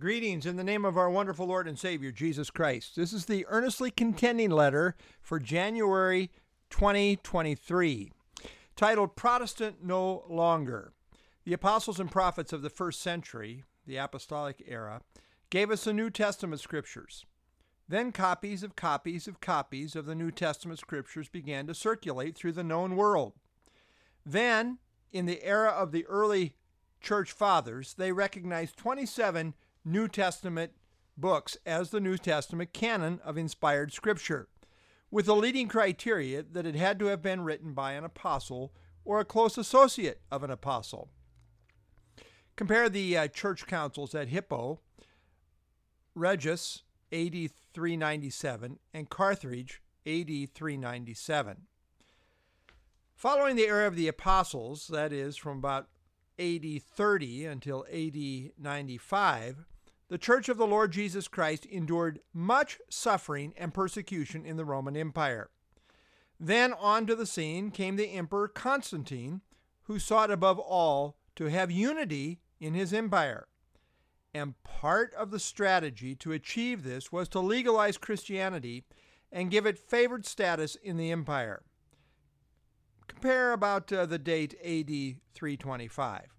Greetings in the name of our wonderful Lord and Savior, Jesus Christ. This is the earnestly contending letter for January 2023, titled Protestant No Longer. The apostles and prophets of the first century, the apostolic era, gave us the New Testament scriptures. Then copies of copies of copies of the New Testament scriptures began to circulate through the known world. Then, in the era of the early church fathers, they recognized 27 New Testament books as the New Testament canon of inspired scripture, with the leading criteria that it had to have been written by an apostle or a close associate of an apostle. Compare the uh, church councils at Hippo, Regius, AD 397, and Carthage, AD 397. Following the era of the apostles, that is, from about AD 30 until AD 95, the Church of the Lord Jesus Christ endured much suffering and persecution in the Roman Empire. Then onto the scene came the Emperor Constantine, who sought above all to have unity in his empire. And part of the strategy to achieve this was to legalize Christianity and give it favored status in the empire. Compare about uh, the date AD 325.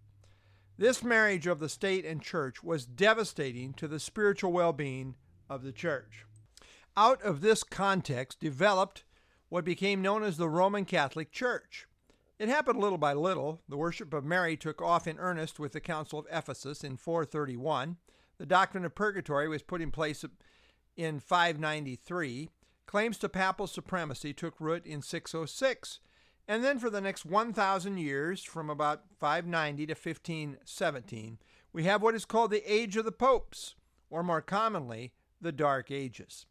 This marriage of the state and church was devastating to the spiritual well being of the church. Out of this context developed what became known as the Roman Catholic Church. It happened little by little. The worship of Mary took off in earnest with the Council of Ephesus in 431. The doctrine of purgatory was put in place in 593. Claims to papal supremacy took root in 606. And then for the next 1,000 years, from about 590 to 1517, we have what is called the Age of the Popes, or more commonly, the Dark Ages.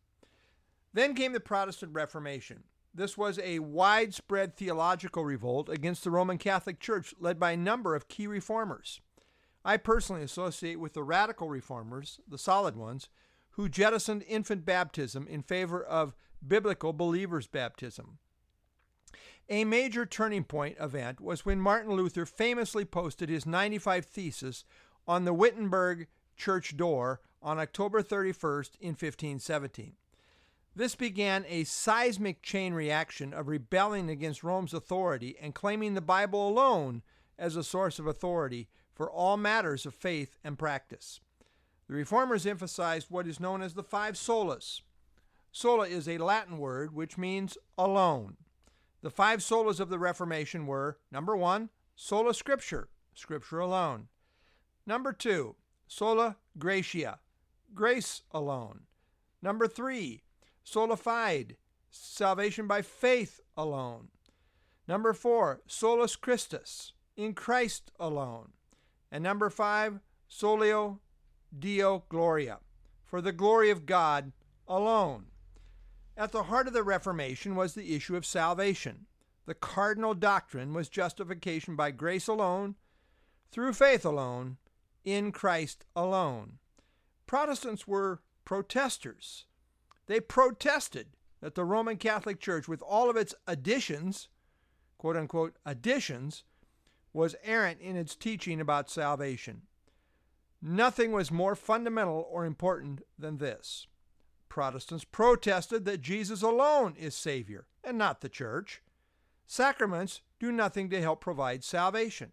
Then came the Protestant Reformation. This was a widespread theological revolt against the Roman Catholic Church led by a number of key reformers. I personally associate with the radical reformers, the solid ones, who jettisoned infant baptism in favor of biblical believers' baptism. A major turning point event was when Martin Luther famously posted his 95 Theses on the Wittenberg church door on October 31st in 1517. This began a seismic chain reaction of rebelling against Rome's authority and claiming the Bible alone as a source of authority for all matters of faith and practice. The reformers emphasized what is known as the five solas. Sola is a Latin word which means alone. The five solas of the Reformation were number one, sola scriptura, scripture alone. Number two, sola gratia, grace alone. Number three, sola fide, salvation by faith alone. Number four, solus Christus, in Christ alone. And number five, soli Deo gloria, for the glory of God alone. At the heart of the Reformation was the issue of salvation. The cardinal doctrine was justification by grace alone, through faith alone, in Christ alone. Protestants were protesters. They protested that the Roman Catholic Church, with all of its additions, quote unquote, additions, was errant in its teaching about salvation. Nothing was more fundamental or important than this. Protestants protested that Jesus alone is Savior and not the church. Sacraments do nothing to help provide salvation.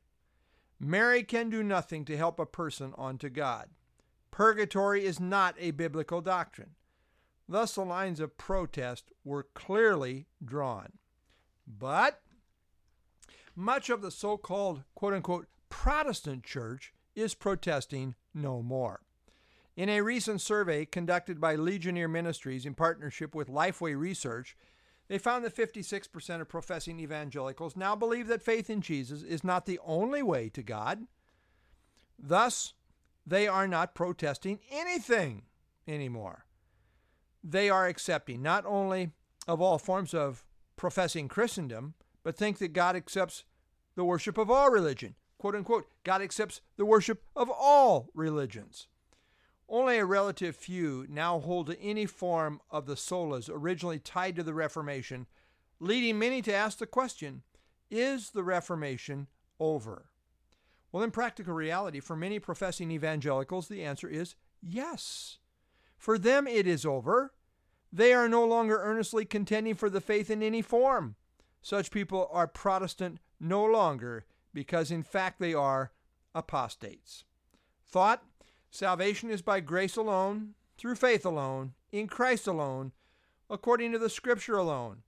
Mary can do nothing to help a person onto God. Purgatory is not a biblical doctrine. Thus, the lines of protest were clearly drawn. But much of the so called quote unquote Protestant church is protesting no more. In a recent survey conducted by Ligonier Ministries in partnership with Lifeway Research, they found that 56% of professing evangelicals now believe that faith in Jesus is not the only way to God. Thus, they are not protesting anything anymore. They are accepting not only of all forms of professing Christendom, but think that God accepts the worship of all religion. Quote unquote, God accepts the worship of all religions. Only a relative few now hold to any form of the solas originally tied to the Reformation, leading many to ask the question Is the Reformation over? Well, in practical reality, for many professing evangelicals, the answer is Yes. For them it is over. They are no longer earnestly contending for the faith in any form. Such people are Protestant no longer because, in fact, they are apostates. Thought Salvation is by grace alone, through faith alone, in Christ alone, according to the Scripture alone,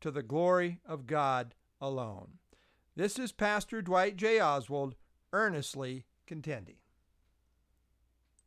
to the glory of God alone. This is Pastor Dwight J. Oswald earnestly contending.